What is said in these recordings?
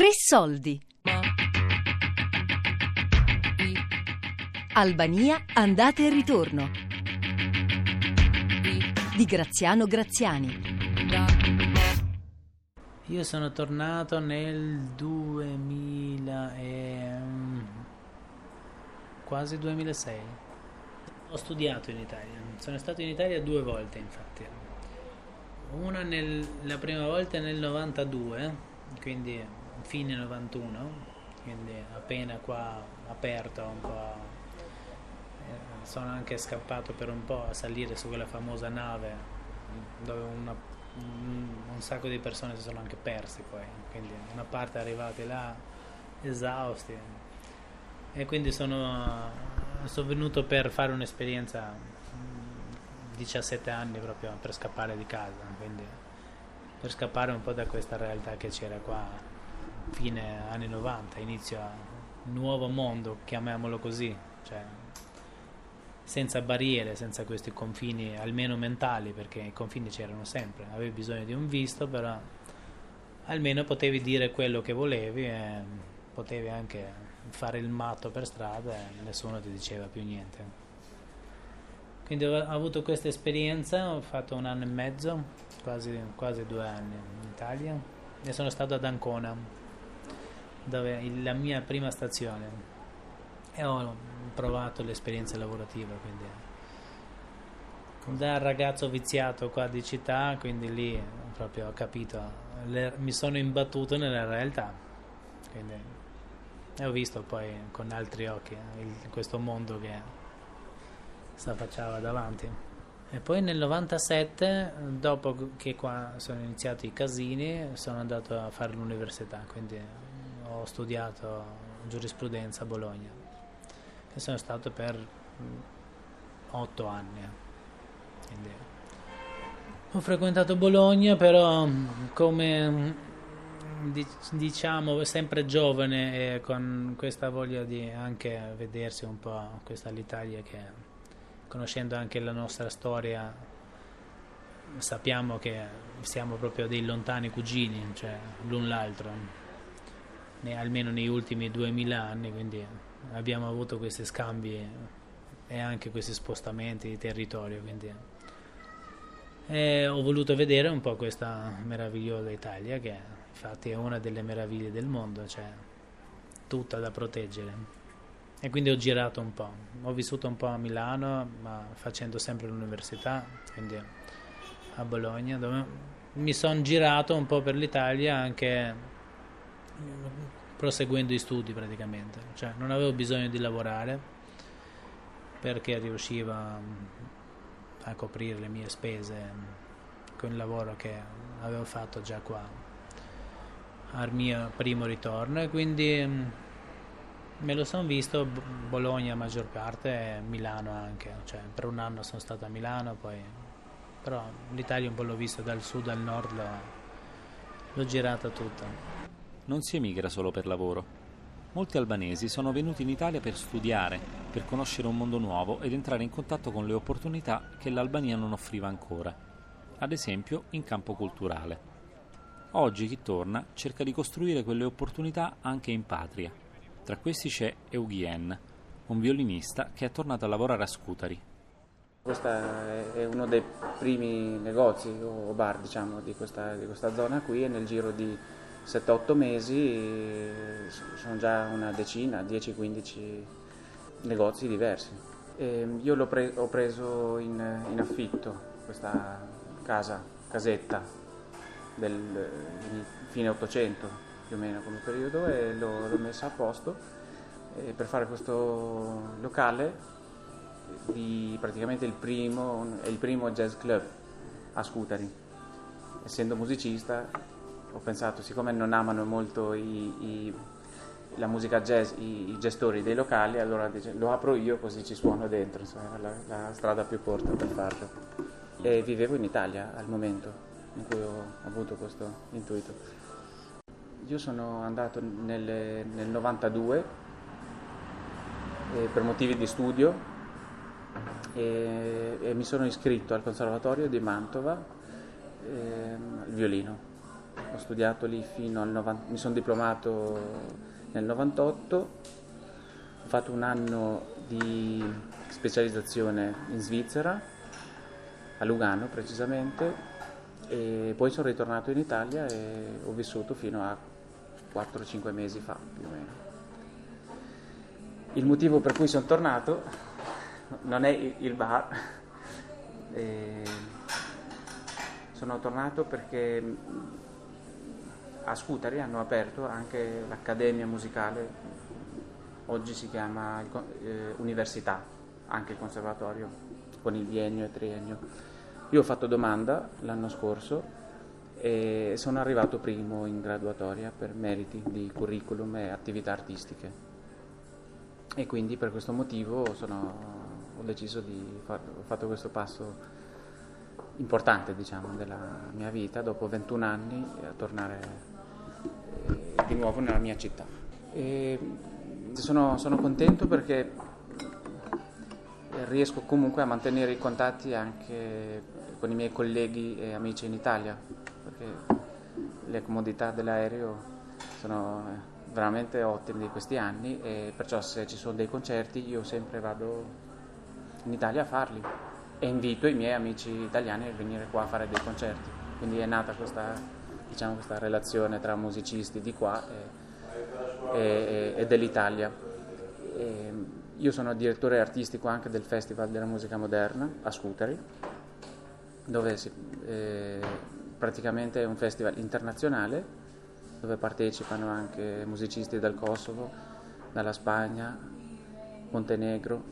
Tre soldi. Albania, andate e ritorno. Di Graziano Graziani. Io sono tornato nel 2000 e mm, quasi 2006. Ho studiato in Italia. Sono stato in Italia due volte, infatti. Una nel, la prima volta nel 92, quindi fine 91, quindi appena qua aperto un po'. eh, Sono anche scappato per un po' a salire su quella famosa nave dove una, un, un sacco di persone si sono anche persi poi, quindi una parte arrivati là esausti e quindi sono, sono venuto per fare un'esperienza mm, 17 anni proprio per scappare di casa, quindi per scappare un po' da questa realtà che c'era qua fine anni 90, inizio nuovo mondo, chiamiamolo così, cioè senza barriere, senza questi confini almeno mentali, perché i confini c'erano sempre, avevi bisogno di un visto, però almeno potevi dire quello che volevi e potevi anche fare il matto per strada e nessuno ti diceva più niente. Quindi ho avuto questa esperienza, ho fatto un anno e mezzo, quasi, quasi due anni in Italia e sono stato ad Ancona, dove la mia prima stazione. E ho provato l'esperienza lavorativa, quindi da ragazzo viziato qua di città, quindi lì proprio ho capito, le- mi sono imbattuto nella realtà, quindi e ho visto poi con altri occhi il- questo mondo che si affacciava davanti. E poi nel 97, dopo che qua sono iniziati i casini, sono andato a fare l'università, quindi ho studiato giurisprudenza a Bologna e sono stato per mm, otto anni. Quindi ho frequentato Bologna, però mm, come mm, di- diciamo sempre giovane e con questa voglia di anche vedersi un po' questa l'Italia che conoscendo anche la nostra storia sappiamo che siamo proprio dei lontani cugini, cioè l'un l'altro, almeno negli ultimi 2000 anni, quindi abbiamo avuto questi scambi e anche questi spostamenti di territorio, quindi e ho voluto vedere un po' questa meravigliosa Italia che infatti è una delle meraviglie del mondo, cioè tutta da proteggere. E quindi ho girato un po', ho vissuto un po' a Milano, ma facendo sempre l'università, quindi a Bologna, dove mi sono girato un po' per l'Italia anche proseguendo i studi praticamente, cioè non avevo bisogno di lavorare perché riuscivo a, a coprire le mie spese con il lavoro che avevo fatto già qua al mio primo ritorno. E quindi mm, me lo sono visto Bologna maggior parte e Milano anche, cioè per un anno sono stato a Milano poi però l'Italia un po' l'ho visto dal sud al nord, l'ho, l'ho girata tutta. Non si emigra solo per lavoro. Molti albanesi sono venuti in Italia per studiare, per conoscere un mondo nuovo ed entrare in contatto con le opportunità che l'Albania non offriva ancora, ad esempio in campo culturale. Oggi chi torna cerca di costruire quelle opportunità anche in patria. Tra questi c'è Eugien, un violinista che è tornato a lavorare a Scutari. Questo è uno dei primi negozi o bar diciamo, di, questa, di questa zona qui e nel giro di 7-8 mesi sono già una decina, 10-15 negozi diversi. E io l'ho pre- ho preso in, in affitto questa casa, casetta del in fine 800 più o meno come periodo e l'ho, l'ho messa a posto per fare questo locale di praticamente il primo, il primo jazz club a Scutari. Essendo musicista ho pensato, siccome non amano molto i- i- la musica jazz i, i gestori dei locali, allora dice, lo apro io così ci suono dentro, insomma, la, la strada più corta per farlo. E vivevo in Italia al momento in cui ho avuto questo intuito. Io sono andato nel, nel 92 eh, per motivi di studio e, e mi sono iscritto al Conservatorio di Mantova ehm, al violino. Ho studiato lì fino al 90, mi sono diplomato nel 98, ho fatto un anno di specializzazione in Svizzera, a Lugano precisamente, e poi sono ritornato in Italia e ho vissuto fino a 4-5 mesi fa più o meno. Il motivo per cui sono tornato non è il bar, e sono tornato perché a Scutari hanno aperto anche l'accademia musicale, oggi si chiama eh, università, anche il conservatorio con il biennio e triennio. Io ho fatto domanda l'anno scorso e sono arrivato primo in graduatoria per meriti di curriculum e attività artistiche e quindi per questo motivo sono, ho deciso di fare, questo passo importante diciamo, della mia vita dopo 21 anni a tornare eh, di nuovo nella mia città. Sono, sono, contento perché riesco comunque a mantenere i contatti anche con i miei colleghi e amici in Italia, perché le comodità dell'aereo sono veramente ottime di questi anni e perciò se ci sono dei concerti io sempre vado in Italia a farli e invito i miei amici italiani a venire qua a fare dei concerti. Quindi è nata questa, diciamo, questa relazione tra musicisti di qua e, e, e dell'Italia. E io sono direttore artistico anche del Festival della Musica Moderna a Scutari, dove si, eh, praticamente è un festival internazionale dove partecipano anche musicisti dal Kosovo, dalla Spagna, Montenegro,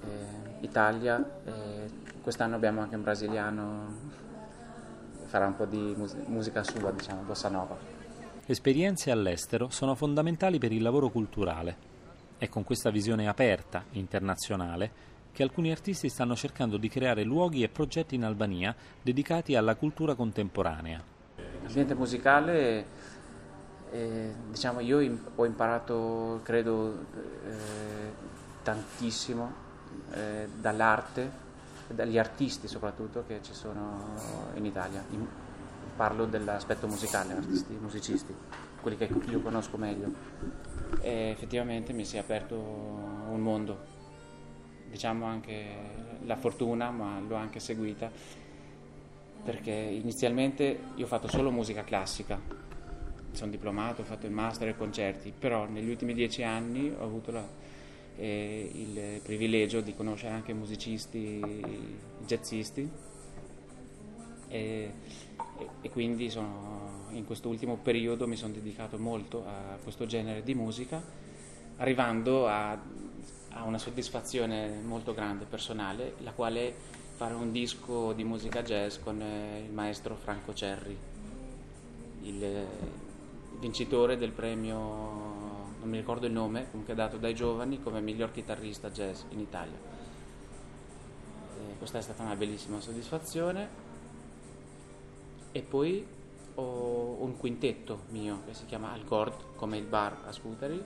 eh, Italia. Eh, quest'anno abbiamo anche un brasiliano farà un po' di mus- musica sua, diciamo, bossa nova. Esperienze all'estero sono fondamentali per il lavoro culturale. È con questa visione aperta, internazionale, che alcuni artisti stanno cercando di creare luoghi e progetti in Albania dedicati alla cultura contemporanea. L'ambiente musicale eh, diciamo io ho imparato, credo, eh, tantissimo eh, dall'arte, dagli artisti soprattutto che ci sono in Italia. Parlo dell'aspetto musicale, artisti, musicisti, quelli che io conosco meglio. E effettivamente mi si è aperto un mondo, diciamo anche la fortuna, ma l'ho anche seguita perché inizialmente io ho fatto solo musica classica sono diplomato, ho fatto il master e concerti, però negli ultimi dieci anni ho avuto la, eh, il privilegio di conoscere anche musicisti jazzisti. E, e, e quindi sono, in quest'ultimo periodo mi sono dedicato molto a questo genere di musica, arrivando a, a una soddisfazione molto grande personale, la quale fare un disco di musica jazz con eh, il maestro Franco Cerri, il, vincitore del premio, non mi ricordo il nome, comunque dato dai giovani come miglior chitarrista jazz in Italia. E questa è stata una bellissima soddisfazione. E poi ho un quintetto mio che si chiama Al Gord, come il bar a Scutari,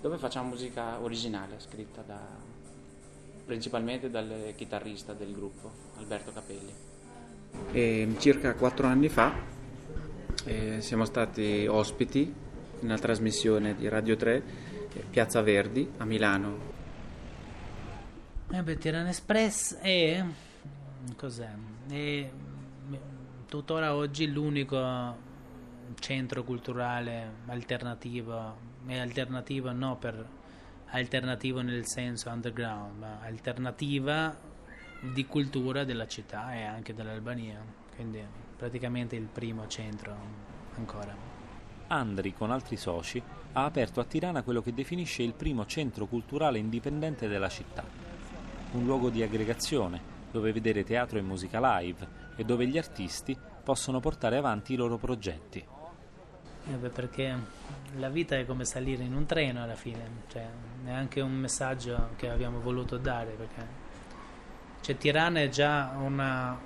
dove facciamo musica originale, scritta da, principalmente dal chitarrista del gruppo, Alberto Capelli. E circa quattro anni fa eh, siamo stati ospiti una trasmissione di Radio 3, eh, Piazza Verdi a Milano. Eh beh, Tirana Express è... cos'è? È tuttora oggi l'unico centro culturale alternativo, e alternativo no per alternativo nel senso underground, ma alternativa di cultura della città e anche dell'Albania. Quindi praticamente il primo centro ancora. Andri, con altri soci, ha aperto a Tirana quello che definisce il primo centro culturale indipendente della città. Un luogo di aggregazione, dove vedere teatro e musica live e dove gli artisti possono portare avanti i loro progetti. Eh beh, perché la vita è come salire in un treno alla fine, cioè, è anche un messaggio che abbiamo voluto dare, perché cioè, Tirana è già una,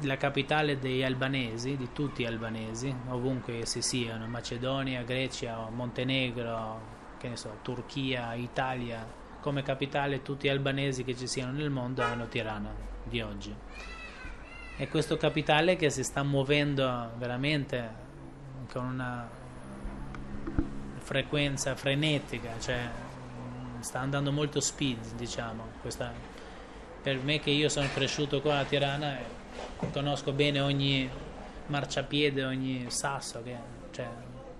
la capitale degli albanesi, di tutti gli albanesi, ovunque essi siano, Macedonia, Grecia, Montenegro, che ne so, Turchia, Italia, come capitale tutti gli albanesi che ci siano nel mondo hanno Tirana di oggi. È questo capitale che si sta muovendo veramente con una frequenza frenetica, cioè sta andando molto speed, diciamo. Questa, per me che io sono cresciuto qua a Tirana, conosco bene ogni marciapiede, ogni sasso che, cioè,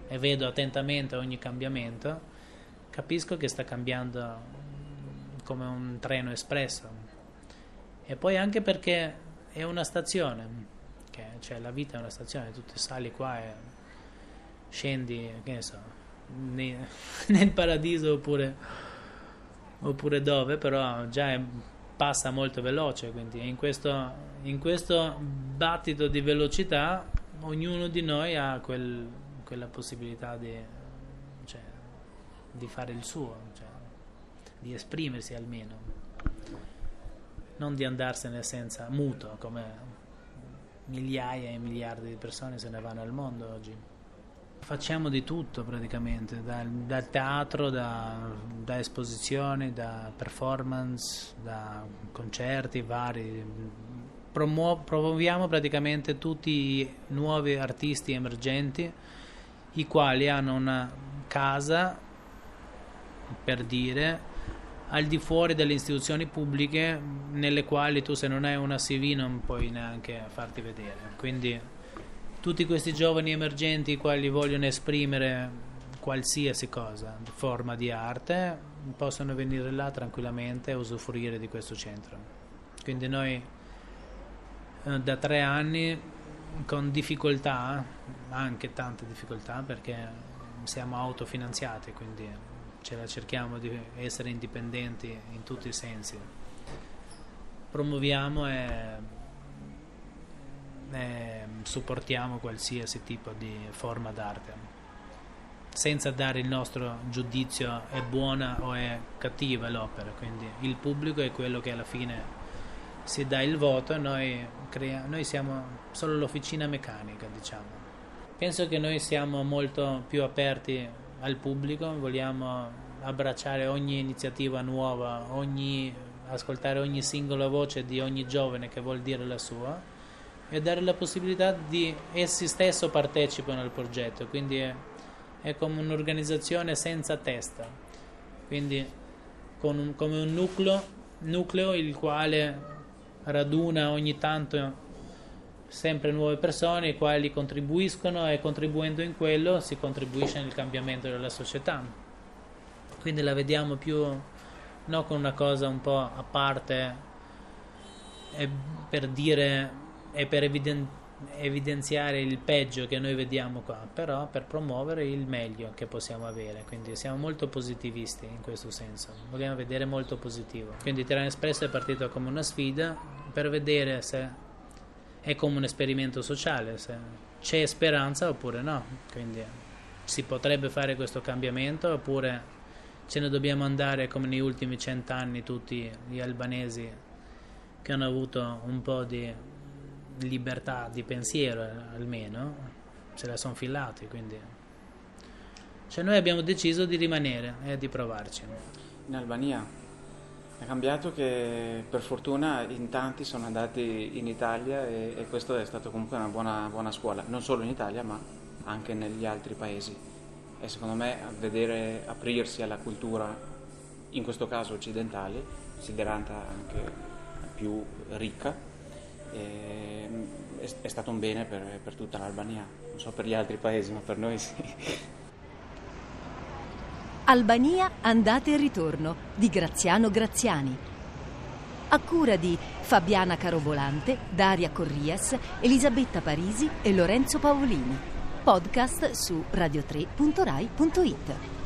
e vedo attentamente ogni cambiamento, capisco che sta cambiando come un treno espresso. E poi anche perché è una stazione, che, cioè la vita è una stazione, tu sali qua e scendi, che ne so, nel paradiso oppure, oppure dove, però già è, passa molto veloce, quindi in questo, in questo battito di velocità ognuno di noi ha quel, quella possibilità di, cioè, di fare il suo, cioè, di esprimersi almeno, non di andarsene senza muto come migliaia e miliardi di persone se ne vanno al mondo oggi. Facciamo di tutto praticamente, dal, dal teatro, da, da, esposizioni, da performance, da concerti vari. Promuo- promuoviamo praticamente tutti i nuovi artisti emergenti, i quali hanno una casa, per dire, al di fuori delle istituzioni pubbliche nelle quali tu se non hai una CV non puoi neanche farti vedere. Quindi tutti questi giovani emergenti i quali vogliono esprimere qualsiasi cosa, forma di arte, possono venire là tranquillamente e usufruire di questo centro. Quindi noi eh, da tre anni con difficoltà, anche tante difficoltà perché siamo autofinanziati, quindi ce la cerchiamo di essere indipendenti in tutti i sensi. Promuoviamo e, e supportiamo qualsiasi tipo di forma d'arte, senza dare il nostro giudizio è buona o è cattiva l'opera, quindi il pubblico è quello che alla fine si dà il voto, noi, crea- noi siamo solo l'officina meccanica, diciamo. Penso che noi siamo molto più aperti al pubblico, vogliamo abbracciare ogni iniziativa nuova, ogni, ascoltare ogni singola voce di ogni giovane che vuol dire la sua e dare la possibilità di essi stesso partecipano al progetto, quindi è, è come un'organizzazione senza testa, quindi un, come un nucleo, nucleo il quale raduna ogni tanto sempre nuove persone i quali contribuiscono e contribuendo in quello si contribuisce nel cambiamento della società. Quindi la vediamo più no, con una cosa un po' a parte per dire e per eviden- evidenziare il peggio che noi vediamo qua, però per promuovere il meglio che possiamo avere. Quindi siamo molto positivisti in questo senso, vogliamo vedere molto positivo. Quindi Tirana Espresso è partito come una sfida per vedere se è come un esperimento sociale, se c'è speranza oppure no. Quindi si potrebbe fare questo cambiamento oppure ce ne dobbiamo andare come negli ultimi cent'anni tutti gli albanesi che hanno avuto un po' di libertà di pensiero almeno, se la sono fillati, quindi cioè noi abbiamo deciso di rimanere e di provarci. In Albania è cambiato che per fortuna in tanti sono andati in Italia e, e questo è stato comunque una buona, buona, scuola, non solo in Italia ma anche negli altri paesi. E secondo me vedere aprirsi alla cultura, in questo caso occidentale, considerata anche più ricca, è, è, stato un bene per, per tutta l'Albania. Non so per gli altri paesi, ma per noi sì. Albania andate e ritorno di Graziano Graziani. A cura di Fabiana Carovolante, Daria Corrias, Elisabetta Parisi e Lorenzo Paolini. Podcast su radio3.rai.it.